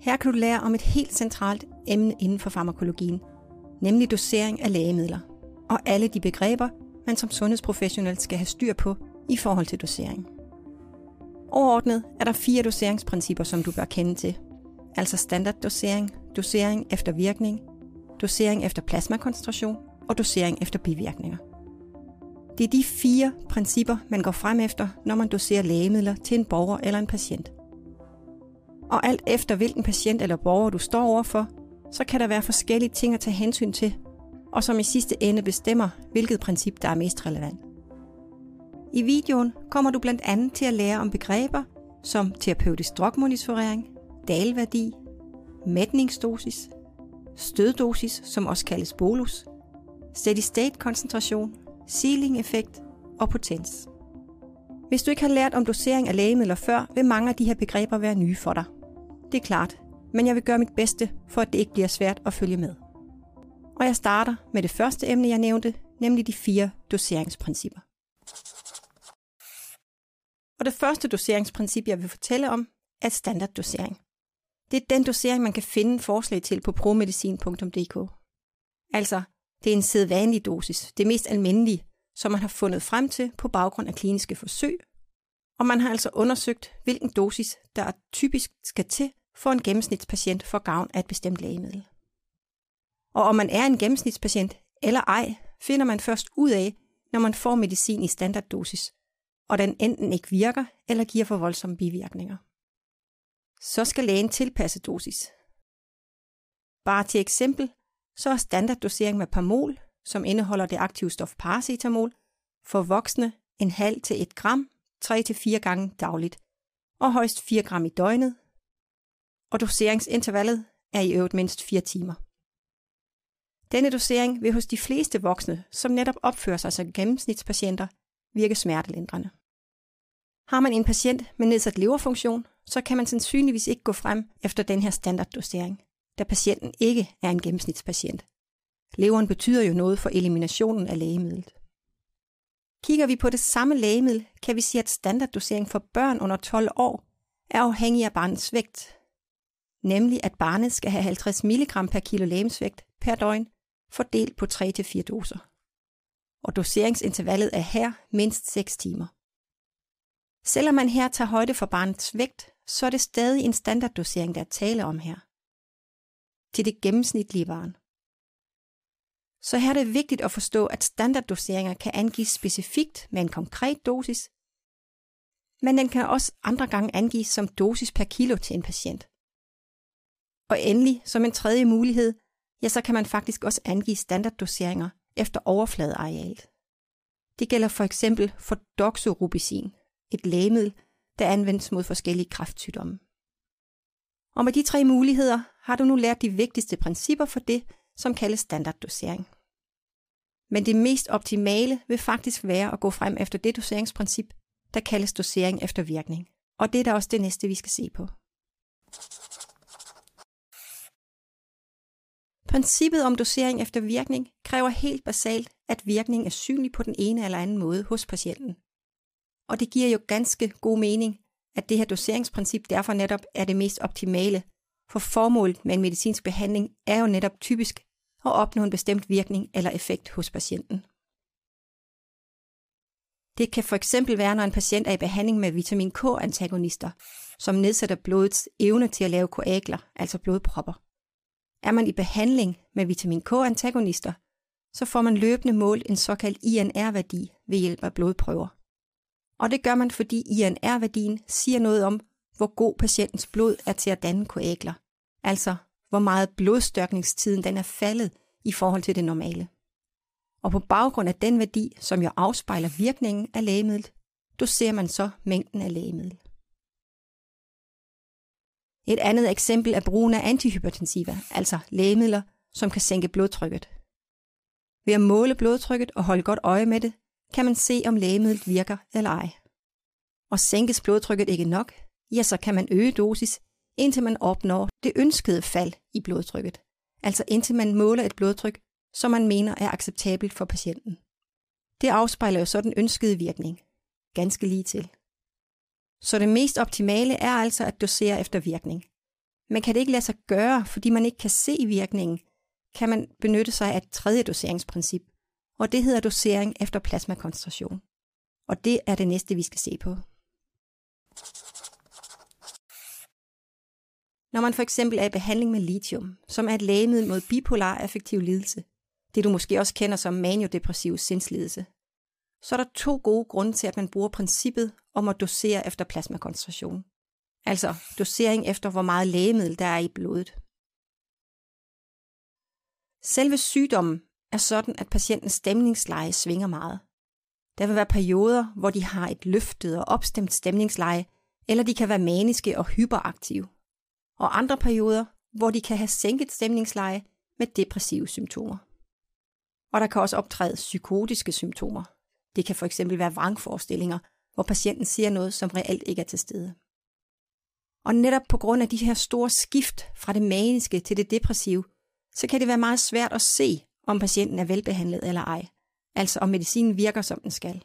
Her kan du lære om et helt centralt emne inden for farmakologien, nemlig dosering af lægemidler, og alle de begreber, man som sundhedsprofessionel skal have styr på i forhold til dosering. Overordnet er der fire doseringsprincipper, som du bør kende til. Altså standarddosering, dosering efter virkning, dosering efter plasmakoncentration og dosering efter bivirkninger. Det er de fire principper, man går frem efter, når man doserer lægemidler til en borger eller en patient. Og alt efter hvilken patient eller borger du står overfor, så kan der være forskellige ting at tage hensyn til, og som i sidste ende bestemmer, hvilket princip der er mest relevant. I videoen kommer du blandt andet til at lære om begreber som terapeutisk drogmonitorering, dalværdi, mætningsdosis, støddosis, som også kaldes bolus, steady state koncentration, ceiling-effekt og potens. Hvis du ikke har lært om dosering af lægemidler før, vil mange af de her begreber være nye for dig. Det er klart, men jeg vil gøre mit bedste, for at det ikke bliver svært at følge med. Og jeg starter med det første emne, jeg nævnte, nemlig de fire doseringsprincipper. Og det første doseringsprincip, jeg vil fortælle om, er standarddosering. Det er den dosering, man kan finde forslag til på promedicin.dk. Altså, det er en sædvanlig dosis, det mest almindelige, som man har fundet frem til på baggrund af kliniske forsøg, og man har altså undersøgt, hvilken dosis, der typisk skal til for en gennemsnitspatient for gavn af et bestemt lægemiddel. Og om man er en gennemsnitspatient eller ej, finder man først ud af, når man får medicin i standarddosis, og den enten ikke virker eller giver for voldsomme bivirkninger. Så skal lægen tilpasse dosis. Bare til eksempel, så er standarddosering med parmol, som indeholder det aktive stof paracetamol, for voksne en halv til 1 gram 3-4 gange dagligt, og højst 4 gram i døgnet, og doseringsintervallet er i øvrigt mindst 4 timer. Denne dosering vil hos de fleste voksne, som netop opfører sig som gennemsnitspatienter, virke smertelindrende. Har man en patient med nedsat leverfunktion, så kan man sandsynligvis ikke gå frem efter den her standarddosering, da patienten ikke er en gennemsnitspatient. Leveren betyder jo noget for eliminationen af lægemidlet. Kigger vi på det samme lægemiddel, kan vi sige, at standarddosering for børn under 12 år er afhængig af barnets vægt. Nemlig at barnet skal have 50 mg per kilo lægemsvægt per døgn, fordelt på 3-4 doser. Og doseringsintervallet er her mindst 6 timer. Selvom man her tager højde for barnets vægt, så er det stadig en standarddosering, der er tale om her. Til det gennemsnitlige barn. Så her er det vigtigt at forstå, at standarddoseringer kan angives specifikt med en konkret dosis, men den kan også andre gange angives som dosis per kilo til en patient. Og endelig, som en tredje mulighed, ja, så kan man faktisk også angive standarddoseringer efter overfladearealet. Det gælder for eksempel for doxorubicin, et lægemiddel, der anvendes mod forskellige kræftsygdomme. Og med de tre muligheder har du nu lært de vigtigste principper for det, som kaldes standarddosering. Men det mest optimale vil faktisk være at gå frem efter det doseringsprincip, der kaldes dosering efter virkning. Og det er da også det næste, vi skal se på. Princippet om dosering efter virkning kræver helt basalt, at virkning er synlig på den ene eller anden måde hos patienten. Og det giver jo ganske god mening, at det her doseringsprincip derfor netop er det mest optimale, for formålet med en medicinsk behandling er jo netop typisk og opnå en bestemt virkning eller effekt hos patienten. Det kan for eksempel være, når en patient er i behandling med vitamin K-antagonister, som nedsætter blodets evne til at lave koagler, altså blodpropper. Er man i behandling med vitamin K-antagonister, så får man løbende målt en såkaldt INR-værdi ved hjælp af blodprøver. Og det gør man, fordi INR-værdien siger noget om, hvor god patientens blod er til at danne koagler. Altså, hvor meget blodstørkningstiden den er faldet i forhold til det normale. Og på baggrund af den værdi, som jo afspejler virkningen af lægemidlet, doserer man så mængden af lægemiddel. Et andet eksempel er brugen af antihypertensiva, altså lægemidler, som kan sænke blodtrykket. Ved at måle blodtrykket og holde godt øje med det, kan man se, om lægemidlet virker eller ej. Og sænkes blodtrykket ikke nok, ja, så kan man øge dosis, indtil man opnår det ønskede fald i blodtrykket. Altså indtil man måler et blodtryk, som man mener er acceptabelt for patienten. Det afspejler jo så den ønskede virkning. Ganske lige til. Så det mest optimale er altså at dosere efter virkning. Men kan det ikke lade sig gøre, fordi man ikke kan se virkningen, kan man benytte sig af et tredje doseringsprincip, og det hedder dosering efter plasmakoncentration. Og det er det næste, vi skal se på. Når man for eksempel er i behandling med lithium, som er et lægemiddel mod bipolar affektiv lidelse, det du måske også kender som maniodepressiv sindslidelse, så er der to gode grunde til, at man bruger princippet om at dosere efter plasmakoncentration. Altså dosering efter, hvor meget lægemiddel der er i blodet. Selve sygdommen er sådan, at patientens stemningsleje svinger meget. Der vil være perioder, hvor de har et løftet og opstemt stemningsleje, eller de kan være maniske og hyperaktive. Og andre perioder, hvor de kan have sænket stemningsleje med depressive symptomer. Og der kan også optræde psykotiske symptomer. Det kan for eksempel være vrangforestillinger, hvor patienten siger noget, som reelt ikke er til stede. Og netop på grund af de her store skift fra det maniske til det depressive, så kan det være meget svært at se, om patienten er velbehandlet eller ej, altså om medicinen virker, som den skal.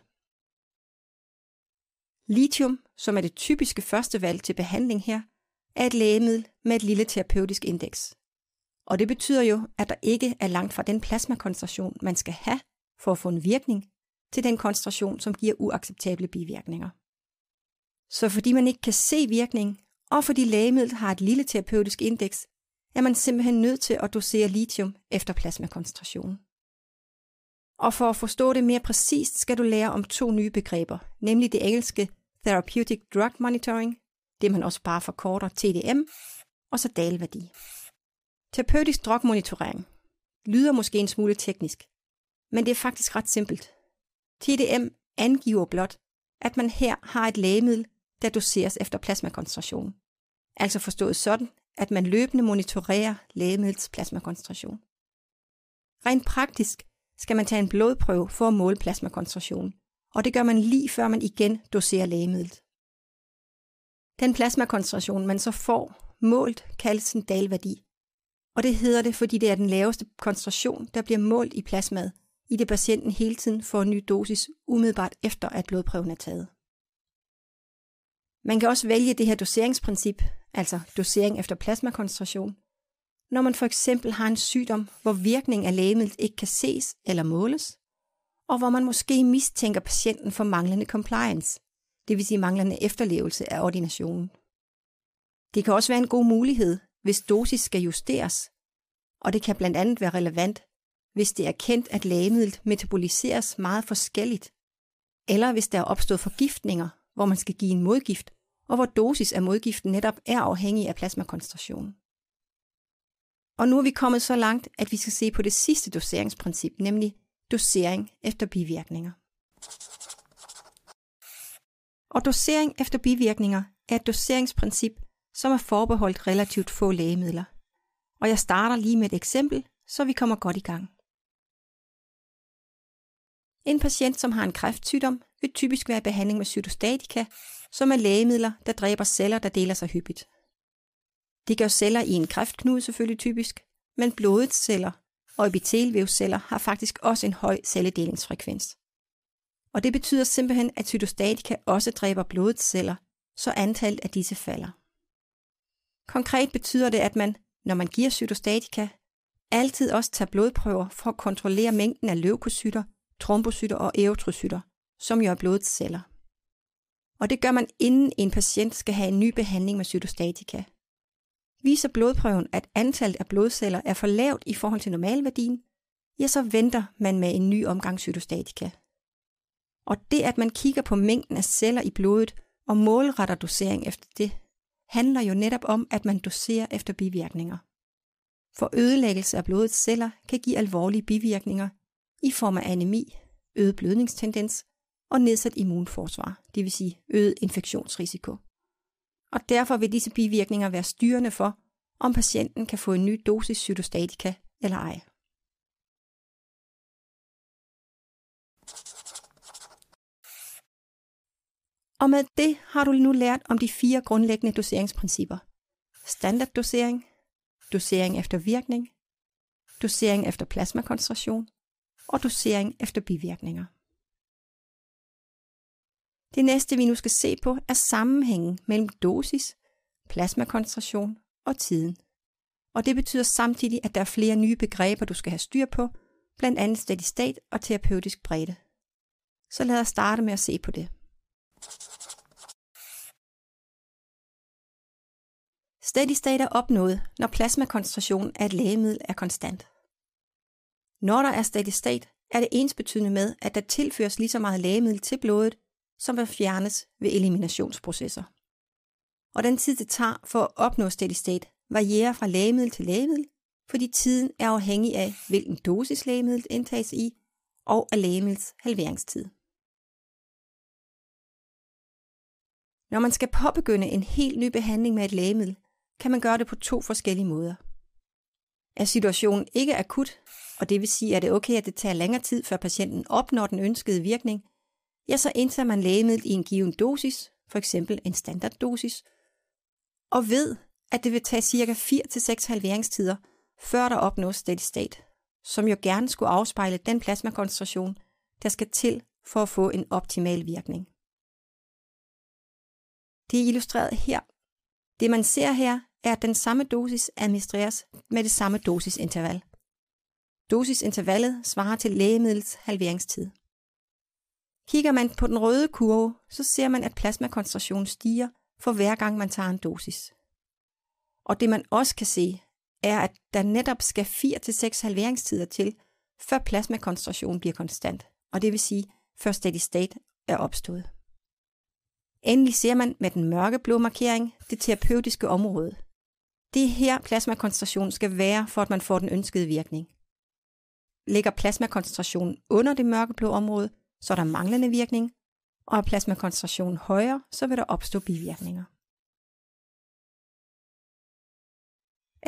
Lithium, som er det typiske første valg til behandling her, er et lægemiddel med et lille terapeutisk indeks. Og det betyder jo, at der ikke er langt fra den plasmakoncentration, man skal have for at få en virkning, til den koncentration, som giver uacceptable bivirkninger. Så fordi man ikke kan se virkning, og fordi lægemidlet har et lille terapeutisk indeks, er man simpelthen nødt til at dosere lithium efter plasmakoncentrationen. Og for at forstå det mere præcist, skal du lære om to nye begreber, nemlig det engelske Therapeutic Drug Monitoring, det man også bare forkorter TDM, og så dalværdi. Terapeutisk drogmonitorering lyder måske en smule teknisk, men det er faktisk ret simpelt. TDM angiver blot, at man her har et lægemiddel, der doseres efter plasmakoncentration. Altså forstået sådan, at man løbende monitorerer lægemidlets plasmakoncentration. Rent praktisk skal man tage en blodprøve for at måle plasmakoncentration, og det gør man lige før man igen doserer lægemidlet. Den plasmakoncentration, man så får målt, kaldes en dalværdi. Og det hedder det, fordi det er den laveste koncentration, der bliver målt i plasmaet, i det patienten hele tiden får en ny dosis umiddelbart efter, at blodprøven er taget. Man kan også vælge det her doseringsprincip, altså dosering efter plasmakoncentration, når man for eksempel har en sygdom, hvor virkningen af lægemidlet ikke kan ses eller måles, og hvor man måske mistænker patienten for manglende compliance, det vil sige manglende efterlevelse af ordinationen. Det kan også være en god mulighed, hvis dosis skal justeres, og det kan blandt andet være relevant, hvis det er kendt, at lægemidlet metaboliseres meget forskelligt, eller hvis der er opstået forgiftninger, hvor man skal give en modgift, og hvor dosis af modgiften netop er afhængig af plasmakoncentrationen. Og nu er vi kommet så langt, at vi skal se på det sidste doseringsprincip, nemlig dosering efter bivirkninger. Og dosering efter bivirkninger er et doseringsprincip, som er forbeholdt relativt få lægemidler. Og jeg starter lige med et eksempel, så vi kommer godt i gang. En patient, som har en kræftsygdom, vil typisk være i behandling med cytostatika, som er lægemidler, der dræber celler, der deler sig hyppigt. De gør celler i en kræftknude selvfølgelig typisk, men blodets celler og epitelvævsceller har faktisk også en høj celledelingsfrekvens. Og det betyder simpelthen, at cytostatika også dræber blodets celler, så antallet af disse falder. Konkret betyder det, at man, når man giver cytostatika, altid også tager blodprøver for at kontrollere mængden af leukocytter, trombocytter og erytrocytter, som jo er blodets celler. Og det gør man inden en patient skal have en ny behandling med cytostatika. Viser blodprøven, at antallet af blodceller er for lavt i forhold til normalværdien, ja, så venter man med en ny omgang cytostatika. Og det, at man kigger på mængden af celler i blodet og målretter dosering efter det, handler jo netop om, at man doserer efter bivirkninger. For ødelæggelse af blodets celler kan give alvorlige bivirkninger i form af anemi, øget blødningstendens og nedsat immunforsvar, det vil sige øget infektionsrisiko. Og derfor vil disse bivirkninger være styrende for, om patienten kan få en ny dosis cytostatika eller ej. Og med det har du nu lært om de fire grundlæggende doseringsprincipper. Standarddosering, dosering efter virkning, dosering efter plasmakoncentration og dosering efter bivirkninger. Det næste, vi nu skal se på, er sammenhængen mellem dosis, plasmakoncentration og tiden. Og det betyder samtidig, at der er flere nye begreber, du skal have styr på, blandt andet steady state og terapeutisk bredde. Så lad os starte med at se på det. Steady state er opnået, når plasmakoncentrationen af et lægemiddel er konstant. Når der er steady state, er det ensbetydende med, at der tilføres lige så meget lægemiddel til blodet, som der fjernes ved eliminationsprocesser. Og den tid, det tager for at opnå steady state, varierer fra lægemiddel til lægemiddel, fordi tiden er afhængig af, hvilken dosis lægemidlet indtages i, og af lægemidlets halveringstid. Når man skal påbegynde en helt ny behandling med et lægemiddel, kan man gøre det på to forskellige måder. Er situationen ikke akut, og det vil sige, at det er okay, at det tager længere tid, før patienten opnår den ønskede virkning, ja, så indtager man lægemidlet i en given dosis, for eksempel en standarddosis, og ved, at det vil tage ca. 4-6 halveringstider, før der opnås steady state, som jo gerne skulle afspejle den plasmakoncentration, der skal til for at få en optimal virkning. Det er illustreret her. Det man ser her, er, at den samme dosis administreres med det samme dosisinterval. Dosisintervallet svarer til lægemidlets halveringstid. Kigger man på den røde kurve, så ser man, at plasmakoncentrationen stiger for hver gang man tager en dosis. Og det man også kan se, er, at der netop skal 4-6 halveringstider til, før plasmakoncentrationen bliver konstant, og det vil sige, før steady state er opstået. Endelig ser man med den mørkeblå markering det terapeutiske område. Det her plasmakoncentration skal være, for at man får den ønskede virkning. Ligger plasmakoncentrationen under det mørkeblå område, så er der manglende virkning, og er plasmakoncentrationen højere, så vil der opstå bivirkninger.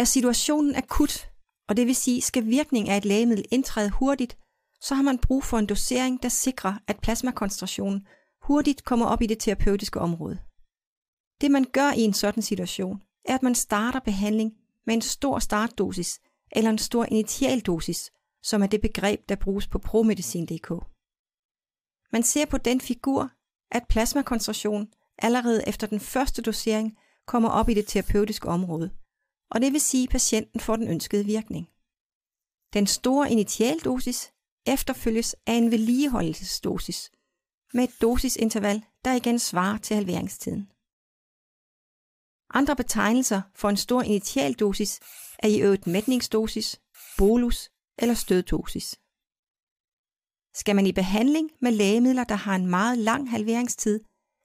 Er situationen akut, og det vil sige, skal virkningen af et lægemiddel indtræde hurtigt, så har man brug for en dosering, der sikrer, at plasmakoncentrationen hurtigt kommer op i det terapeutiske område. Det man gør i en sådan situation, er at man starter behandling med en stor startdosis eller en stor initialdosis, som er det begreb, der bruges på promedicin.dk. Man ser på den figur, at plasmakoncentration allerede efter den første dosering kommer op i det terapeutiske område, og det vil sige, at patienten får den ønskede virkning. Den store initialdosis efterfølges af en vedligeholdelsesdosis med et dosisinterval, der igen svarer til halveringstiden. Andre betegnelser for en stor initialdosis er i øvrigt mætningsdosis, bolus eller støddosis. Skal man i behandling med lægemidler, der har en meget lang halveringstid,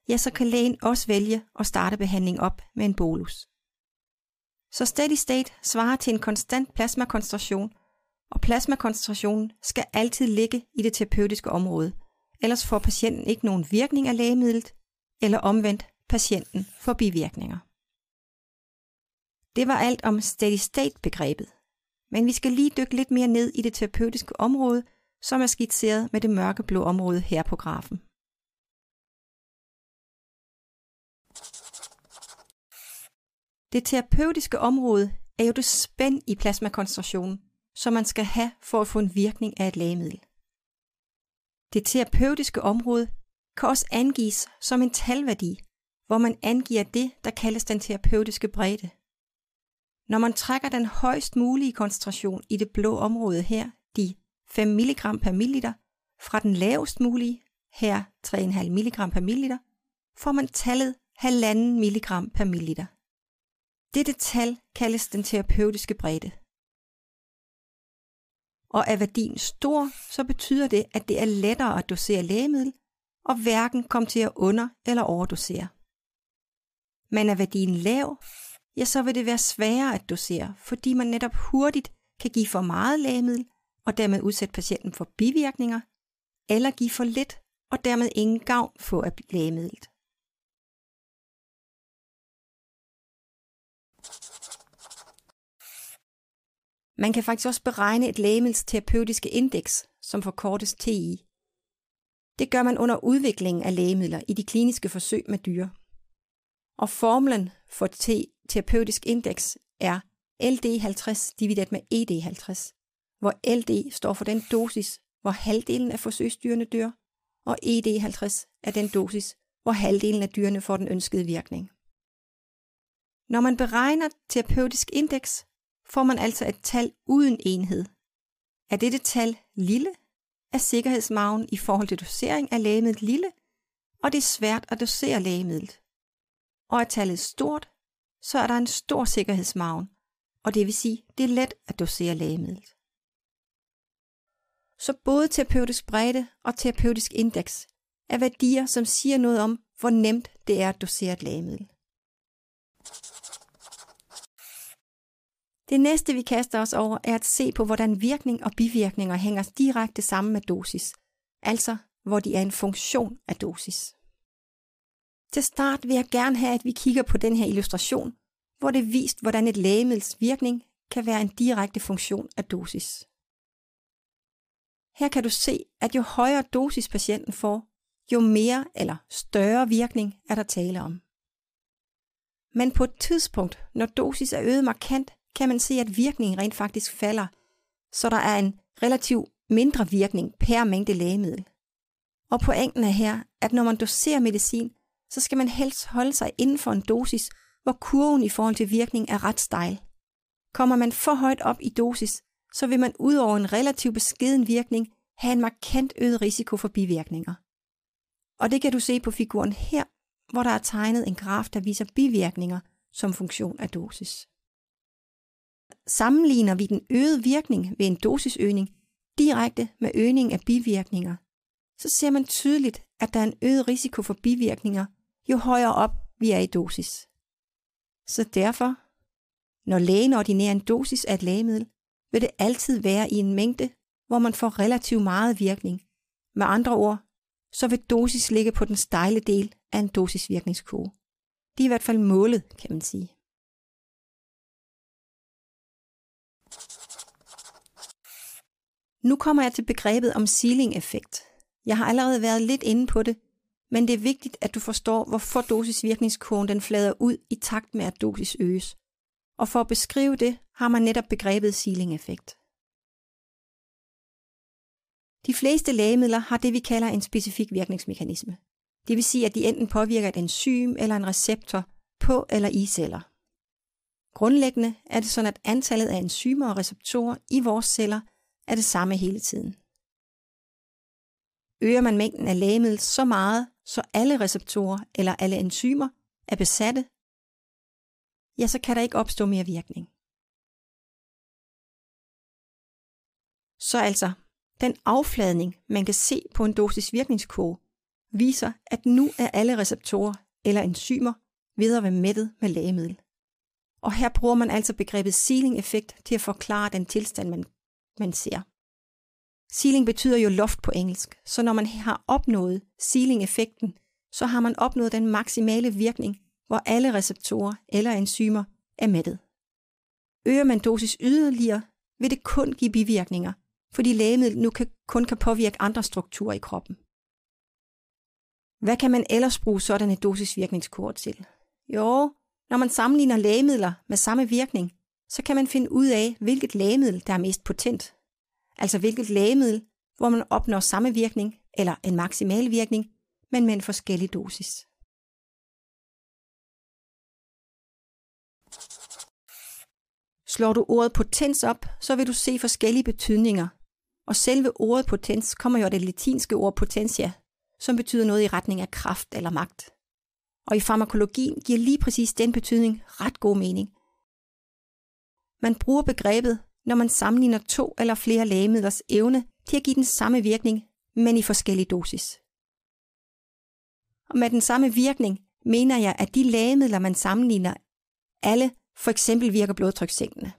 ja, så kan lægen også vælge at starte behandling op med en bolus. Så steady state svarer til en konstant plasmakoncentration, og plasmakoncentrationen skal altid ligge i det terapeutiske område, ellers får patienten ikke nogen virkning af lægemidlet, eller omvendt, patienten får bivirkninger. Det var alt om steady state begrebet, men vi skal lige dykke lidt mere ned i det terapeutiske område, som er skitseret med det mørkeblå område her på grafen. Det terapeutiske område er jo det spænd i plasmakoncentrationen, som man skal have for at få en virkning af et lægemiddel. Det terapeutiske område kan også angives som en talværdi, hvor man angiver det, der kaldes den terapeutiske bredde. Når man trækker den højst mulige koncentration i det blå område her, de 5 mg per milliliter, fra den lavest mulige, her 3,5 mg per milliliter, får man tallet 1,5 mg per milliliter. Dette tal kaldes den terapeutiske bredde. Og er værdien stor, så betyder det, at det er lettere at dosere lægemiddel, og hverken komme til at under- eller overdosere. Men er værdien lav, ja, så vil det være sværere at dosere, fordi man netop hurtigt kan give for meget lægemiddel, og dermed udsætte patienten for bivirkninger, eller give for lidt, og dermed ingen gavn få af lægemidlet. Man kan faktisk også beregne et lægemiddels terapeutiske indeks, som forkortes TI. Det gør man under udviklingen af lægemidler i de kliniske forsøg med dyr. Og formlen for T terapeutisk indeks er LD50 divideret med ED50, hvor LD står for den dosis, hvor halvdelen af forsøgsdyrene dør, og ED50 er den dosis, hvor halvdelen af dyrene får den ønskede virkning. Når man beregner terapeutisk indeks, får man altså et tal uden enhed. Er dette tal lille, er sikkerhedsmagen i forhold til dosering af lægemidlet lille, og det er svært at dosere lægemidlet. Og er tallet stort, så er der en stor sikkerhedsmagen, og det vil sige, det er let at dosere lægemidlet. Så både terapeutisk bredde og terapeutisk indeks er værdier, som siger noget om, hvor nemt det er at dosere et lægemiddel. Det næste, vi kaster os over, er at se på, hvordan virkning og bivirkninger hænger direkte sammen med dosis, altså hvor de er en funktion af dosis. Til start vil jeg gerne have, at vi kigger på den her illustration, hvor det er vist, hvordan et lægemiddels virkning kan være en direkte funktion af dosis. Her kan du se, at jo højere dosis patienten får, jo mere eller større virkning er der tale om. Men på et tidspunkt, når dosis er øget markant, kan man se, at virkningen rent faktisk falder, så der er en relativ mindre virkning per mængde lægemiddel. Og pointen er her, at når man doserer medicin, så skal man helst holde sig inden for en dosis, hvor kurven i forhold til virkning er ret stejl. Kommer man for højt op i dosis, så vil man ud over en relativ beskeden virkning have en markant øget risiko for bivirkninger. Og det kan du se på figuren her, hvor der er tegnet en graf, der viser bivirkninger som funktion af dosis. Sammenligner vi den øgede virkning ved en dosisøgning direkte med øgning af bivirkninger, så ser man tydeligt, at der er en øget risiko for bivirkninger, jo højere op vi er i dosis. Så derfor, når lægen ordinerer en dosis af et lægemiddel, vil det altid være i en mængde, hvor man får relativt meget virkning. Med andre ord, så vil dosis ligge på den stejle del af en dosisvirkningskurve. Det er i hvert fald målet, kan man sige. Nu kommer jeg til begrebet om ceiling-effekt. Jeg har allerede været lidt inde på det, men det er vigtigt, at du forstår, hvorfor dosisvirkningskurven den flader ud i takt med, at dosis øges. Og for at beskrive det, har man netop begrebet ceiling-effekt. De fleste lægemidler har det, vi kalder en specifik virkningsmekanisme. Det vil sige, at de enten påvirker et enzym eller en receptor på eller i celler. Grundlæggende er det sådan, at antallet af enzymer og receptorer i vores celler er det samme hele tiden. Øger man mængden af lægemiddel så meget, så alle receptorer eller alle enzymer er besatte, ja, så kan der ikke opstå mere virkning. Så altså, den affladning, man kan se på en dosis virkningskurve, viser, at nu er alle receptorer eller enzymer ved at være mættet med lægemiddel. Og her bruger man altså begrebet ceiling-effekt til at forklare den tilstand, man, man ser. Ceiling betyder jo loft på engelsk, så når man har opnået ceiling-effekten, så har man opnået den maksimale virkning, hvor alle receptorer eller enzymer er mættet. Øger man dosis yderligere, vil det kun give bivirkninger, fordi lægemiddel nu kan, kun kan påvirke andre strukturer i kroppen. Hvad kan man ellers bruge sådanne dosisvirkningskort til? Jo, når man sammenligner lægemidler med samme virkning, så kan man finde ud af, hvilket lægemiddel, der er mest potent. Altså hvilket lægemiddel, hvor man opnår samme virkning, eller en maksimal virkning, men med en forskellig dosis. Slår du ordet potens op, så vil du se forskellige betydninger og selve ordet potens kommer jo af det latinske ord potentia, som betyder noget i retning af kraft eller magt. Og i farmakologien giver lige præcis den betydning ret god mening. Man bruger begrebet, når man sammenligner to eller flere lægemidlers evne til at give den samme virkning, men i forskellig dosis. Og med den samme virkning mener jeg, at de lægemidler, man sammenligner, alle for eksempel virker blodtrykssænkende.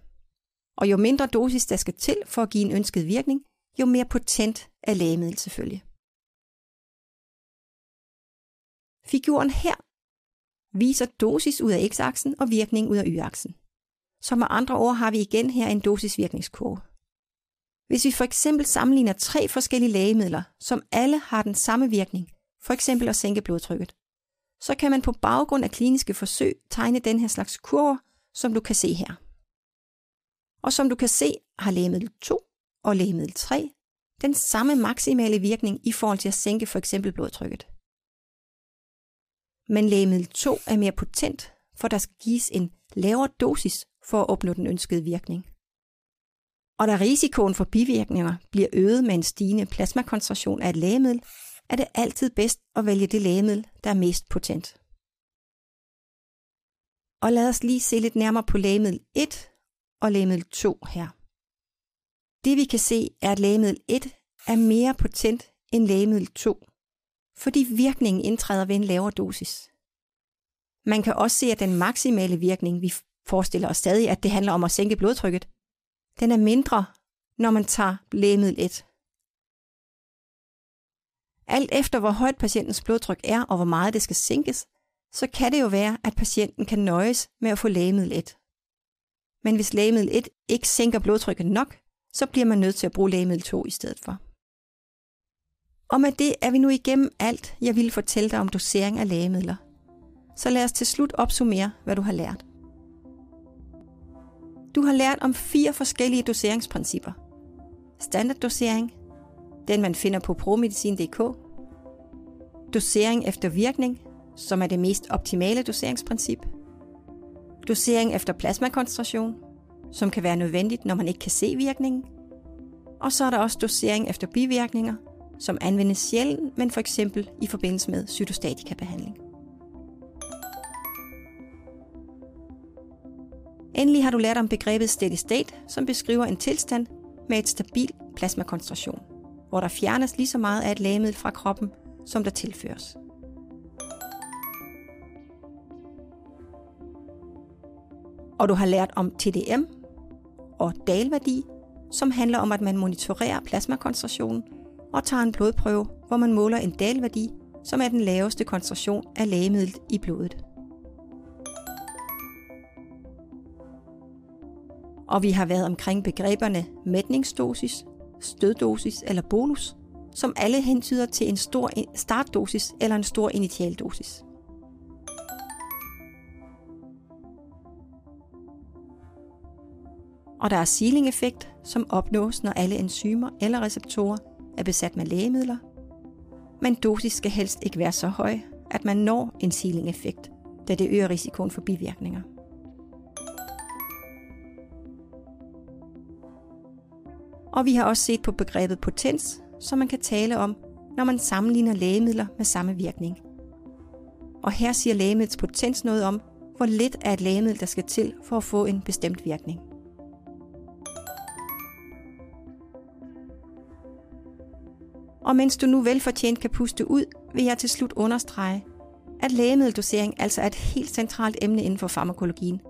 Og jo mindre dosis der skal til for at give en ønsket virkning, jo mere potent er lægemiddel selvfølgelig. Figuren her viser dosis ud af x-aksen og virkning ud af y-aksen. Så med andre ord har vi igen her en dosisvirkningskurve. Hvis vi for eksempel sammenligner tre forskellige lægemidler, som alle har den samme virkning, for eksempel at sænke blodtrykket, så kan man på baggrund af kliniske forsøg tegne den her slags kurver, som du kan se her. Og som du kan se, har lægemiddel 2 og lægemiddel 3 den samme maksimale virkning i forhold til at sænke for eksempel blodtrykket. Men lægemiddel 2 er mere potent, for der skal gives en lavere dosis for at opnå den ønskede virkning. Og da risikoen for bivirkninger bliver øget med en stigende plasmakoncentration af et lægemiddel, er det altid bedst at vælge det lægemiddel, der er mest potent. Og lad os lige se lidt nærmere på lægemiddel 1 og lægemiddel 2 her. Det vi kan se er, at lægemiddel 1 er mere potent end lægemiddel 2, fordi virkningen indtræder ved en lavere dosis. Man kan også se, at den maksimale virkning, vi forestiller os stadig, at det handler om at sænke blodtrykket, den er mindre, når man tager lægemiddel 1. Alt efter hvor højt patientens blodtryk er og hvor meget det skal sænkes, så kan det jo være, at patienten kan nøjes med at få lægemiddel 1. Men hvis lægemiddel 1 ikke sænker blodtrykket nok, så bliver man nødt til at bruge lægemiddel 2 i stedet for. Og med det er vi nu igennem alt, jeg ville fortælle dig om dosering af lægemidler. Så lad os til slut opsummere, hvad du har lært. Du har lært om fire forskellige doseringsprincipper. Standarddosering, den man finder på promedicin.dk. Dosering efter virkning, som er det mest optimale doseringsprincip. Dosering efter plasmakoncentration, som kan være nødvendigt, når man ikke kan se virkningen. Og så er der også dosering efter bivirkninger, som anvendes sjældent, men for eksempel i forbindelse med cytostatika-behandling. Endelig har du lært om begrebet steady state, som beskriver en tilstand med et stabil plasmakoncentration, hvor der fjernes lige så meget af et lægemiddel fra kroppen, som der tilføres. Og du har lært om TDM og dalværdi, som handler om, at man monitorerer plasmakoncentrationen og tager en blodprøve, hvor man måler en dalværdi, som er den laveste koncentration af lægemidlet i blodet. Og vi har været omkring begreberne mætningsdosis, støddosis eller bolus, som alle hentyder til en stor startdosis eller en stor initialdosis. Og der er sealing-effekt, som opnås, når alle enzymer eller receptorer er besat med lægemidler. Men dosis skal helst ikke være så høj, at man når en sealing-effekt, da det øger risikoen for bivirkninger. Og vi har også set på begrebet potens, som man kan tale om, når man sammenligner lægemidler med samme virkning. Og her siger lægemidlets potens noget om, hvor lidt er et lægemiddel, der skal til for at få en bestemt virkning. Og mens du nu velfortjent kan puste ud, vil jeg til slut understrege, at lægemiddeldosering altså er et helt centralt emne inden for farmakologien.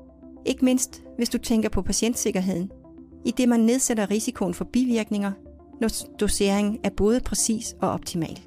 Ikke mindst, hvis du tænker på patientsikkerheden, i det man nedsætter risikoen for bivirkninger, når doseringen er både præcis og optimal.